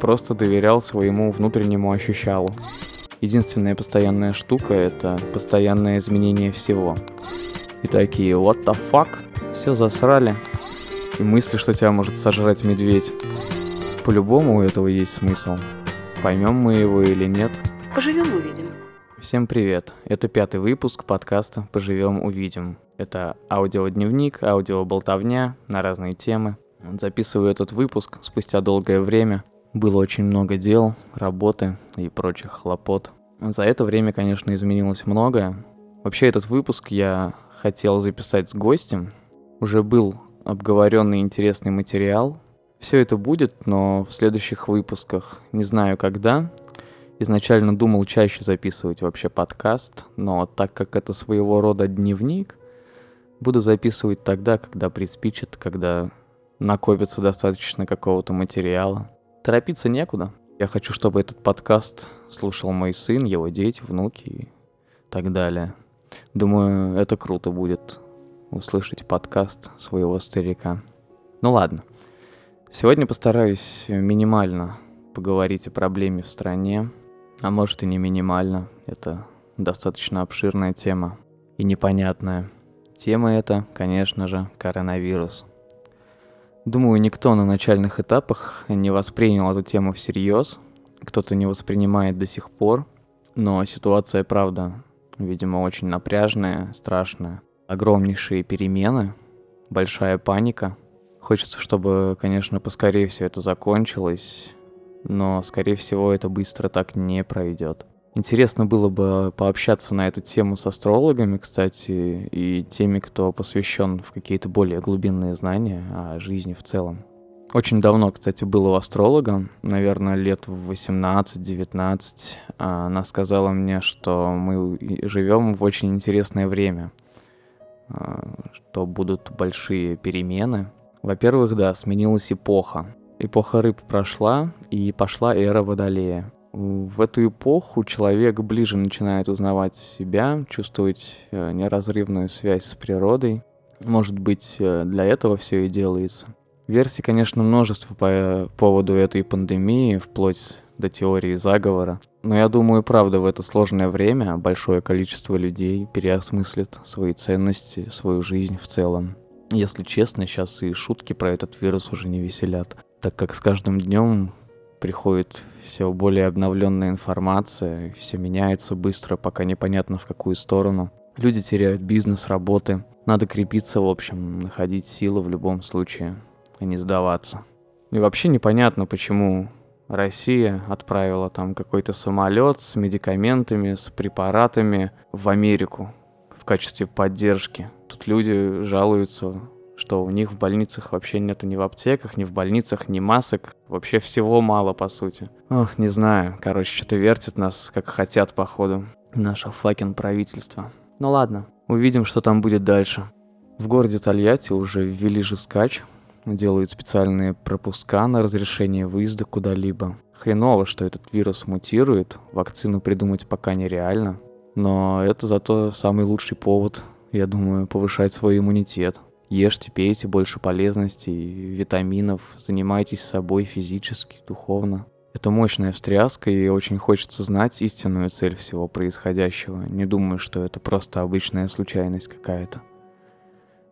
просто доверял своему внутреннему ощущалу. Единственная постоянная штука — это постоянное изменение всего. И такие «what the fuck?» Все засрали. И мысли, что тебя может сожрать медведь. По-любому у этого есть смысл. Поймем мы его или нет. Поживем увидим. Всем привет. Это пятый выпуск подкаста «Поживем увидим». Это аудиодневник, аудиоболтовня на разные темы. Записываю этот выпуск спустя долгое время. Было очень много дел, работы и прочих хлопот. За это время, конечно, изменилось многое. Вообще этот выпуск я хотел записать с гостем. Уже был обговоренный интересный материал. Все это будет, но в следующих выпусках не знаю когда. Изначально думал чаще записывать вообще подкаст, но так как это своего рода дневник, буду записывать тогда, когда приспичит, когда накопится достаточно какого-то материала. Торопиться некуда. Я хочу, чтобы этот подкаст слушал мой сын, его дети, внуки и так далее. Думаю, это круто будет услышать подкаст своего старика. Ну ладно. Сегодня постараюсь минимально поговорить о проблеме в стране. А может и не минимально. Это достаточно обширная тема и непонятная. Тема эта, конечно же, коронавирус. Думаю, никто на начальных этапах не воспринял эту тему всерьез. Кто-то не воспринимает до сих пор. Но ситуация, правда, видимо, очень напряжная, страшная. Огромнейшие перемены, большая паника. Хочется, чтобы, конечно, поскорее все это закончилось, но, скорее всего, это быстро так не пройдет. Интересно было бы пообщаться на эту тему с астрологами, кстати, и теми, кто посвящен в какие-то более глубинные знания о жизни в целом. Очень давно, кстати, был у астролога, наверное, лет в 18-19. Она сказала мне, что мы живем в очень интересное время, а, что будут большие перемены. Во-первых, да, сменилась эпоха. Эпоха рыб прошла, и пошла эра Водолея. В эту эпоху человек ближе начинает узнавать себя, чувствовать э, неразрывную связь с природой. Может быть, э, для этого все и делается. Версий, конечно, множество по поводу этой пандемии, вплоть до теории заговора. Но я думаю, правда, в это сложное время большое количество людей переосмыслит свои ценности, свою жизнь в целом. Если честно, сейчас и шутки про этот вирус уже не веселят, так как с каждым днем приходит все более обновленная информация, все меняется быстро, пока непонятно в какую сторону. Люди теряют бизнес, работы. Надо крепиться, в общем, находить силы в любом случае, а не сдаваться. И вообще непонятно, почему Россия отправила там какой-то самолет с медикаментами, с препаратами в Америку в качестве поддержки. Тут люди жалуются что у них в больницах вообще нету ни в аптеках, ни в больницах, ни масок. Вообще всего мало, по сути. Ох, не знаю. Короче, что-то вертит нас, как хотят, походу. Наше факин правительство. Ну ладно, увидим, что там будет дальше. В городе Тольятти уже ввели же скач, делают специальные пропуска на разрешение выезда куда-либо. Хреново, что этот вирус мутирует, вакцину придумать пока нереально. Но это зато самый лучший повод, я думаю, повышать свой иммунитет. Ешьте, пейте больше полезностей, витаминов, занимайтесь собой физически, духовно. Это мощная встряска, и очень хочется знать истинную цель всего происходящего. Не думаю, что это просто обычная случайность какая-то.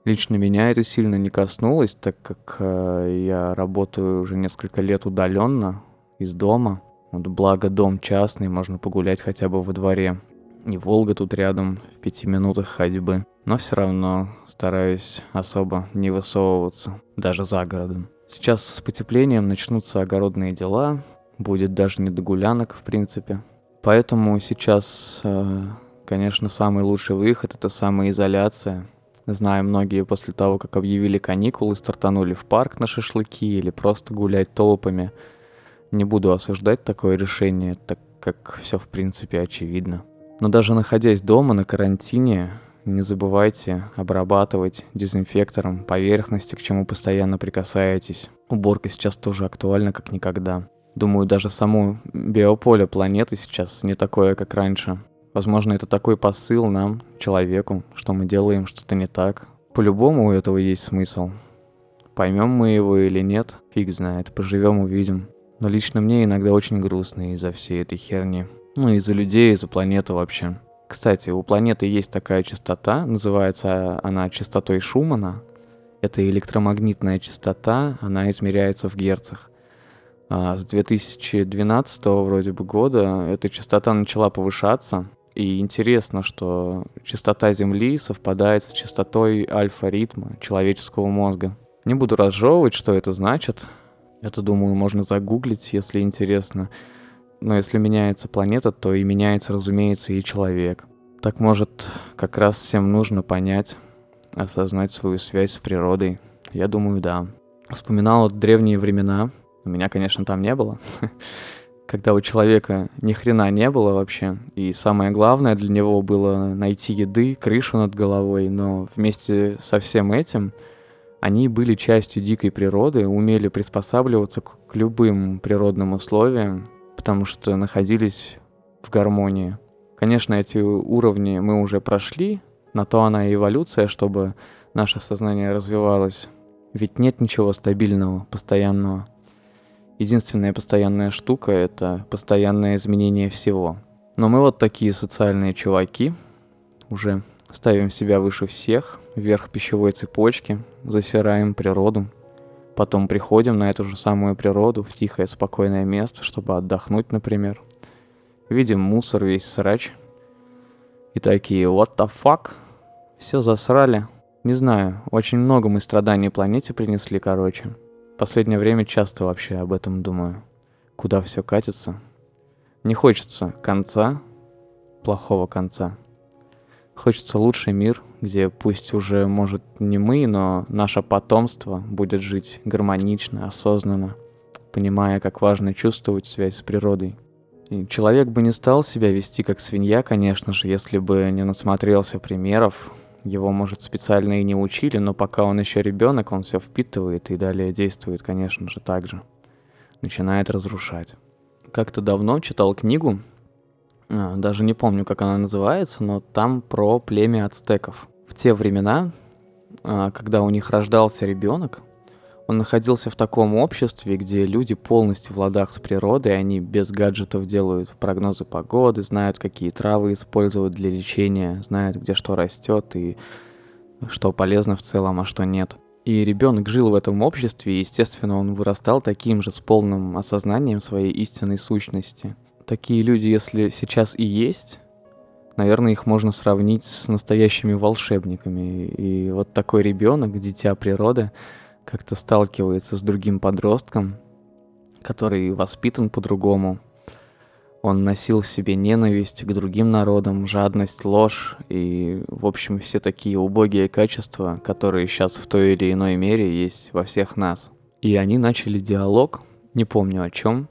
Лично меня это сильно не коснулось, так как э, я работаю уже несколько лет удаленно из дома. Вот благо дом частный, можно погулять хотя бы во дворе. И Волга тут рядом, в пяти минутах ходьбы но все равно стараюсь особо не высовываться, даже за городом. Сейчас с потеплением начнутся огородные дела, будет даже не до гулянок, в принципе. Поэтому сейчас, э, конечно, самый лучший выход — это самоизоляция. Знаю, многие после того, как объявили каникулы, стартанули в парк на шашлыки или просто гулять толпами. Не буду осуждать такое решение, так как все в принципе очевидно. Но даже находясь дома на карантине, не забывайте обрабатывать дезинфектором поверхности, к чему постоянно прикасаетесь. Уборка сейчас тоже актуальна, как никогда. Думаю, даже само биополе планеты сейчас не такое, как раньше. Возможно, это такой посыл нам, человеку, что мы делаем что-то не так. По-любому у этого есть смысл. Поймем мы его или нет, фиг знает, поживем увидим. Но лично мне иногда очень грустно из-за всей этой херни. Ну, из-за людей, из-за планеты вообще. Кстати, у планеты есть такая частота, называется она частотой Шумана. Это электромагнитная частота, она измеряется в герцах. А с 2012 вроде бы года эта частота начала повышаться, и интересно, что частота Земли совпадает с частотой альфа-ритма человеческого мозга. Не буду разжевывать, что это значит. Это, думаю, можно загуглить, если интересно. Но если меняется планета, то и меняется, разумеется, и человек. Так может, как раз всем нужно понять, осознать свою связь с природой. Я думаю, да. Вспоминал вот древние времена. У меня, конечно, там не было. Когда у человека ни хрена не было вообще. И самое главное для него было найти еды, крышу над головой. Но вместе со всем этим они были частью дикой природы, умели приспосабливаться к любым природным условиям, потому что находились в гармонии. Конечно, эти уровни мы уже прошли, на то она и эволюция, чтобы наше сознание развивалось. Ведь нет ничего стабильного, постоянного. Единственная постоянная штука — это постоянное изменение всего. Но мы вот такие социальные чуваки, уже ставим себя выше всех, вверх пищевой цепочки, засираем природу, потом приходим на эту же самую природу в тихое спокойное место, чтобы отдохнуть, например. Видим мусор, весь срач. И такие, what the fuck? Все засрали. Не знаю, очень много мы страданий планете принесли, короче. Последнее время часто вообще об этом думаю. Куда все катится? Не хочется конца, плохого конца. Хочется лучший мир, где пусть уже, может, не мы, но наше потомство будет жить гармонично, осознанно, понимая, как важно чувствовать связь с природой. И человек бы не стал себя вести как свинья, конечно же, если бы не насмотрелся примеров, его, может, специально и не учили, но пока он еще ребенок, он все впитывает и далее действует, конечно же, так же. Начинает разрушать. Как-то давно читал книгу, даже не помню, как она называется, но там про племя ацтеков. В те времена, а, когда у них рождался ребенок, он находился в таком обществе, где люди полностью в ладах с природой, они без гаджетов делают прогнозы погоды, знают, какие травы использовать для лечения, знают, где что растет и что полезно в целом, а что нет. И ребенок жил в этом обществе, и, естественно, он вырастал таким же с полным осознанием своей истинной сущности. Такие люди, если сейчас и есть, наверное, их можно сравнить с настоящими волшебниками. И вот такой ребенок, дитя природы, как-то сталкивается с другим подростком, который воспитан по-другому. Он носил в себе ненависть к другим народам, жадность, ложь и, в общем, все такие убогие качества, которые сейчас в той или иной мере есть во всех нас. И они начали диалог, не помню о чем,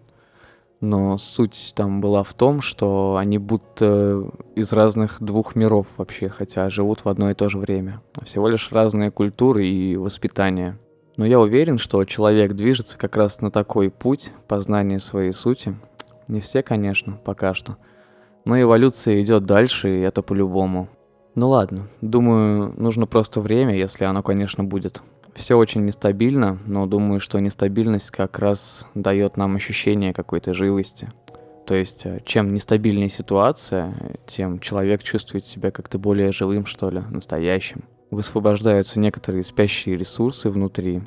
но суть там была в том, что они будто из разных двух миров вообще, хотя живут в одно и то же время. Всего лишь разные культуры и воспитания. Но я уверен, что человек движется как раз на такой путь познания своей сути. Не все, конечно, пока что. Но эволюция идет дальше, и это по-любому. Ну ладно, думаю, нужно просто время, если оно, конечно, будет. Все очень нестабильно, но думаю, что нестабильность как раз дает нам ощущение какой-то живости. То есть, э, чем нестабильнее ситуация, тем человек чувствует себя как-то более живым, что ли, настоящим высвобождаются некоторые спящие ресурсы внутри,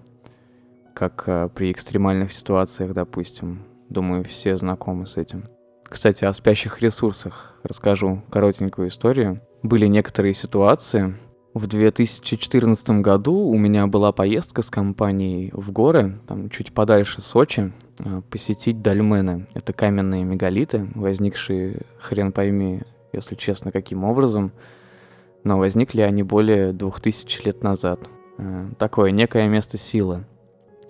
как э, при экстремальных ситуациях, допустим. Думаю, все знакомы с этим. Кстати, о спящих ресурсах расскажу коротенькую историю. Были некоторые ситуации. В 2014 году у меня была поездка с компанией в горы, там чуть подальше Сочи, э, посетить дольмены. Это каменные мегалиты, возникшие, хрен пойми, если честно, каким образом, но возникли они более двух тысяч лет назад. Э, такое некое место силы.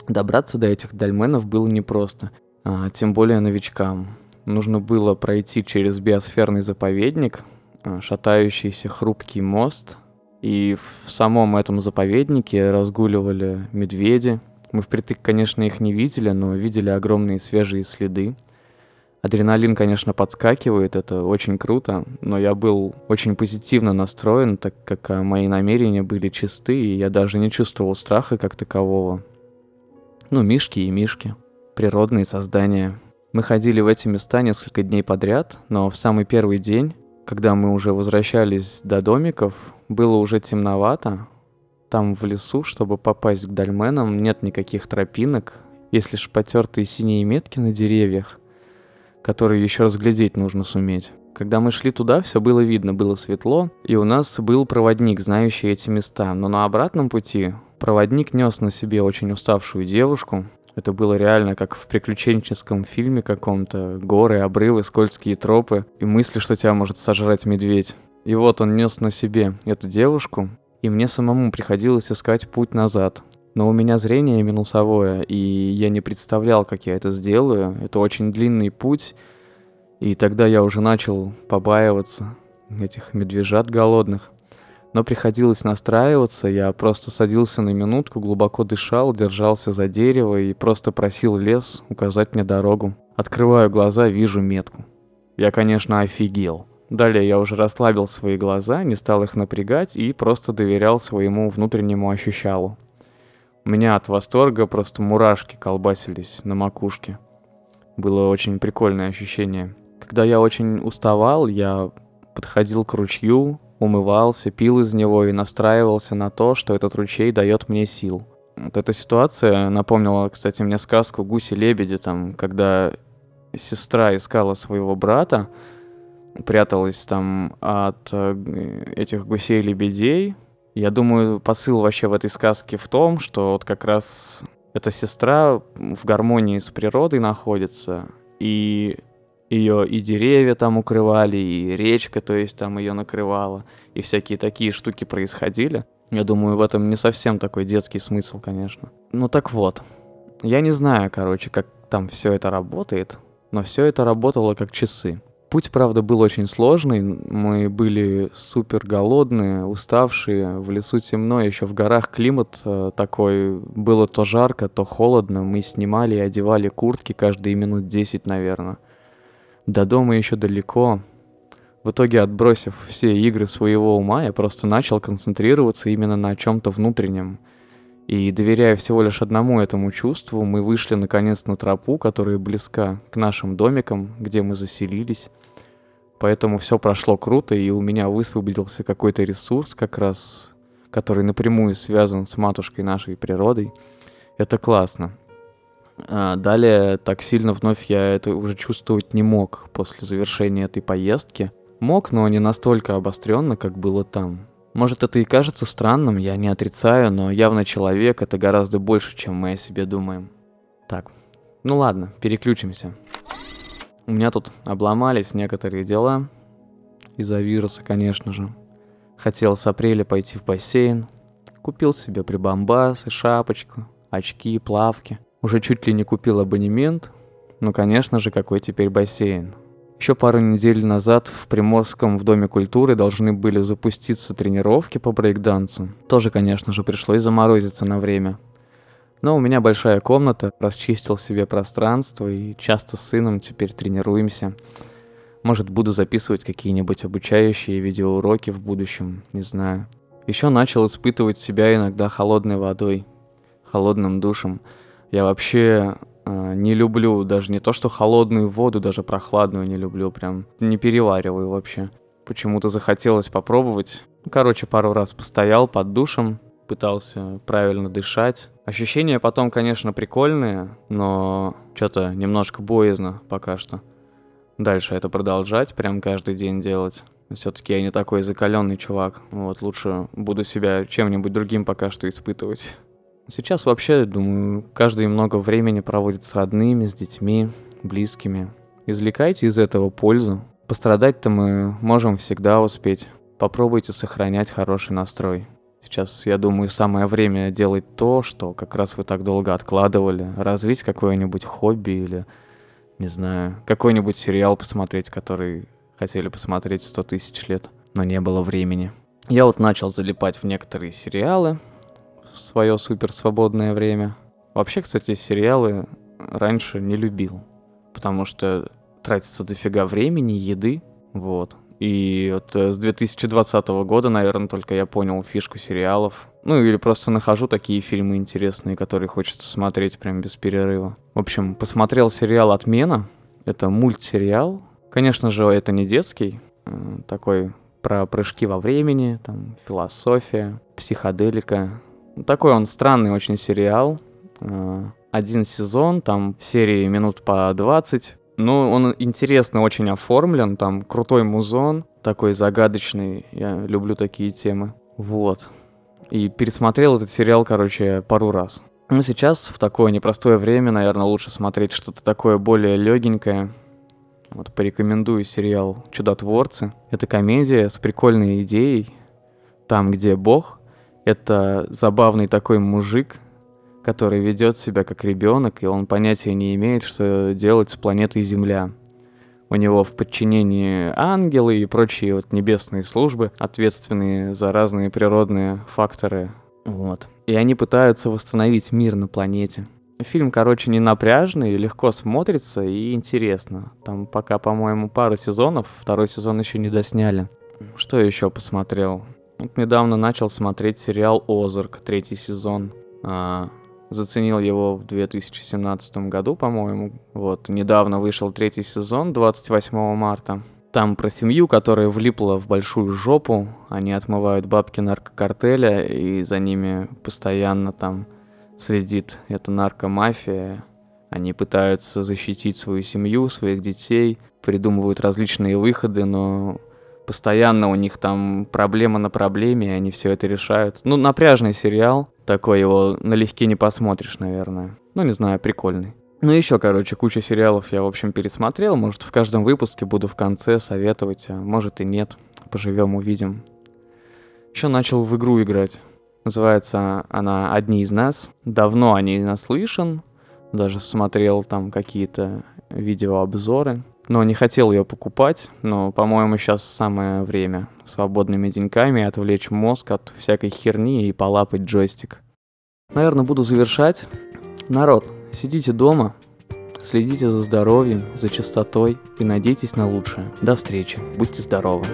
Добраться до этих дольменов было непросто, а, тем более новичкам. Нужно было пройти через биосферный заповедник, а, шатающийся хрупкий мост, и в самом этом заповеднике разгуливали медведи. Мы впритык, конечно, их не видели, но видели огромные свежие следы. Адреналин, конечно, подскакивает, это очень круто, но я был очень позитивно настроен, так как а, мои намерения были чисты, и я даже не чувствовал страха как такового. Ну, мишки и мишки. природные создания. Мы ходили в эти места несколько дней подряд, но в самый первый день, когда мы уже возвращались до домиков, было уже темновато. Там в лесу, чтобы попасть к дольменам, нет никаких тропинок, есть лишь потертые синие метки на деревьях, которые еще разглядеть нужно суметь. Когда мы шли туда, все было видно, было светло, и у нас был проводник, знающий эти места. Но на обратном пути проводник нес на себе очень уставшую девушку. Это было реально как в приключенческом фильме каком-то. Горы, обрывы, скользкие тропы и мысли, что тебя может сожрать медведь. И вот он нес на себе эту девушку, и мне самому приходилось искать путь назад. Но у меня зрение минусовое, и я не представлял, как я это сделаю. Это очень длинный путь, и тогда я уже начал побаиваться этих медвежат голодных. Но приходилось настраиваться, я просто садился на минутку, глубоко дышал, держался за дерево и просто просил лес указать мне дорогу. Открываю глаза, вижу метку. Я, конечно, офигел. Далее я уже расслабил свои глаза, не стал их напрягать и просто доверял своему внутреннему ощущалу. У меня от восторга просто мурашки колбасились на макушке. Было очень прикольное ощущение. Когда я очень уставал, я подходил к ручью, умывался, пил из него и настраивался на то, что этот ручей дает мне сил. Вот эта ситуация напомнила, кстати, мне сказку «Гуси-лебеди», там, когда сестра искала своего брата, пряталась там от э, этих гусей-лебедей. Я думаю, посыл вообще в этой сказке в том, что вот как раз эта сестра в гармонии с природой находится, и ее и деревья там укрывали, и речка, то есть там ее накрывала, и всякие такие штуки происходили. Я думаю, в этом не совсем такой детский смысл, конечно. Ну так вот, я не знаю, короче, как там все это работает, но все это работало как часы. Путь, правда, был очень сложный. Мы были супер голодные, уставшие. В лесу темно, еще в горах климат э, такой. Было то жарко, то холодно. Мы снимали и одевали куртки каждые минут 10, наверное. До дома еще далеко. В итоге, отбросив все игры своего ума, я просто начал концентрироваться именно на чем-то внутреннем. И доверяя всего лишь одному этому чувству, мы вышли наконец на тропу, которая близка к нашим домикам, где мы заселились. Поэтому все прошло круто, и у меня высвободился какой-то ресурс, как раз, который напрямую связан с матушкой нашей природой. Это классно. А, далее так сильно вновь я это уже чувствовать не мог после завершения этой поездки. Мог, но не настолько обостренно, как было там. Может, это и кажется странным, я не отрицаю, но явно человек — это гораздо больше, чем мы о себе думаем. Так, ну ладно, переключимся. У меня тут обломались некоторые дела. Из-за вируса, конечно же. Хотел с апреля пойти в бассейн. Купил себе прибамбасы, шапочку, очки, плавки — уже чуть ли не купил абонемент. Ну, конечно же, какой теперь бассейн. Еще пару недель назад в Приморском в Доме культуры должны были запуститься тренировки по брейкдансу. Тоже, конечно же, пришлось заморозиться на время. Но у меня большая комната, расчистил себе пространство и часто с сыном теперь тренируемся. Может, буду записывать какие-нибудь обучающие видеоуроки в будущем, не знаю. Еще начал испытывать себя иногда холодной водой, холодным душем – я вообще э, не люблю даже не то, что холодную воду, даже прохладную не люблю, прям не перевариваю вообще. Почему-то захотелось попробовать. Короче, пару раз постоял под душем, пытался правильно дышать. Ощущения потом, конечно, прикольные, но что-то немножко боязно пока что. Дальше это продолжать, прям каждый день делать. Все-таки я не такой закаленный чувак. Вот лучше буду себя чем-нибудь другим пока что испытывать. Сейчас вообще, думаю, каждый много времени проводит с родными, с детьми, близкими. Извлекайте из этого пользу. Пострадать-то мы можем всегда успеть. Попробуйте сохранять хороший настрой. Сейчас, я думаю, самое время делать то, что как раз вы так долго откладывали. Развить какое-нибудь хобби или, не знаю, какой-нибудь сериал посмотреть, который хотели посмотреть сто тысяч лет, но не было времени. Я вот начал залипать в некоторые сериалы, в свое супер свободное время. Вообще, кстати, сериалы раньше не любил, потому что тратится дофига времени, еды, вот. И вот э, с 2020 года, наверное, только я понял фишку сериалов. Ну или просто нахожу такие фильмы интересные, которые хочется смотреть прям без перерыва. В общем, посмотрел сериал «Отмена». Это мультсериал. Конечно же, это не детский. Э, такой про прыжки во времени, там, философия, психоделика. Такой он странный очень сериал. Э, один сезон, там серии минут по 20. Ну, он интересно очень оформлен, там крутой музон, такой загадочный. Я люблю такие темы. Вот. И пересмотрел этот сериал, короче, пару раз. Ну, сейчас в такое непростое время, наверное, лучше смотреть что-то такое более легенькое. Вот порекомендую сериал «Чудотворцы». Это комедия с прикольной идеей. Там, где Бог — это забавный такой мужик, который ведет себя как ребенок, и он понятия не имеет, что делать с планетой Земля. У него в подчинении ангелы и прочие вот небесные службы, ответственные за разные природные факторы. Вот. И они пытаются восстановить мир на планете. Фильм, короче, не напряжный, легко смотрится и интересно. Там пока, по-моему, пару сезонов, второй сезон еще не досняли. Что еще посмотрел? Недавно начал смотреть сериал «Озарк», третий сезон. А, Заценил его в 2017 году, по-моему. Вот, недавно вышел третий сезон, 28 марта. Там про семью, которая влипла в большую жопу. Они отмывают бабки наркокартеля, и за ними постоянно там следит эта наркомафия. Они пытаются защитить свою семью, своих детей, придумывают различные выходы, но постоянно у них там проблема на проблеме, и они все это решают. Ну, напряжный сериал, такой его налегке не посмотришь, наверное. Ну, не знаю, прикольный. Ну, еще, короче, куча сериалов я, в общем, пересмотрел. Может, в каждом выпуске буду в конце советовать, а может и нет. Поживем, увидим. Еще начал в игру играть. Называется она «Одни из нас». Давно о ней наслышан. Даже смотрел там какие-то видеообзоры но не хотел ее покупать, но, по-моему, сейчас самое время свободными деньками отвлечь мозг от всякой херни и полапать джойстик. Наверное, буду завершать. Народ, сидите дома, следите за здоровьем, за чистотой и надейтесь на лучшее. До встречи, будьте здоровы.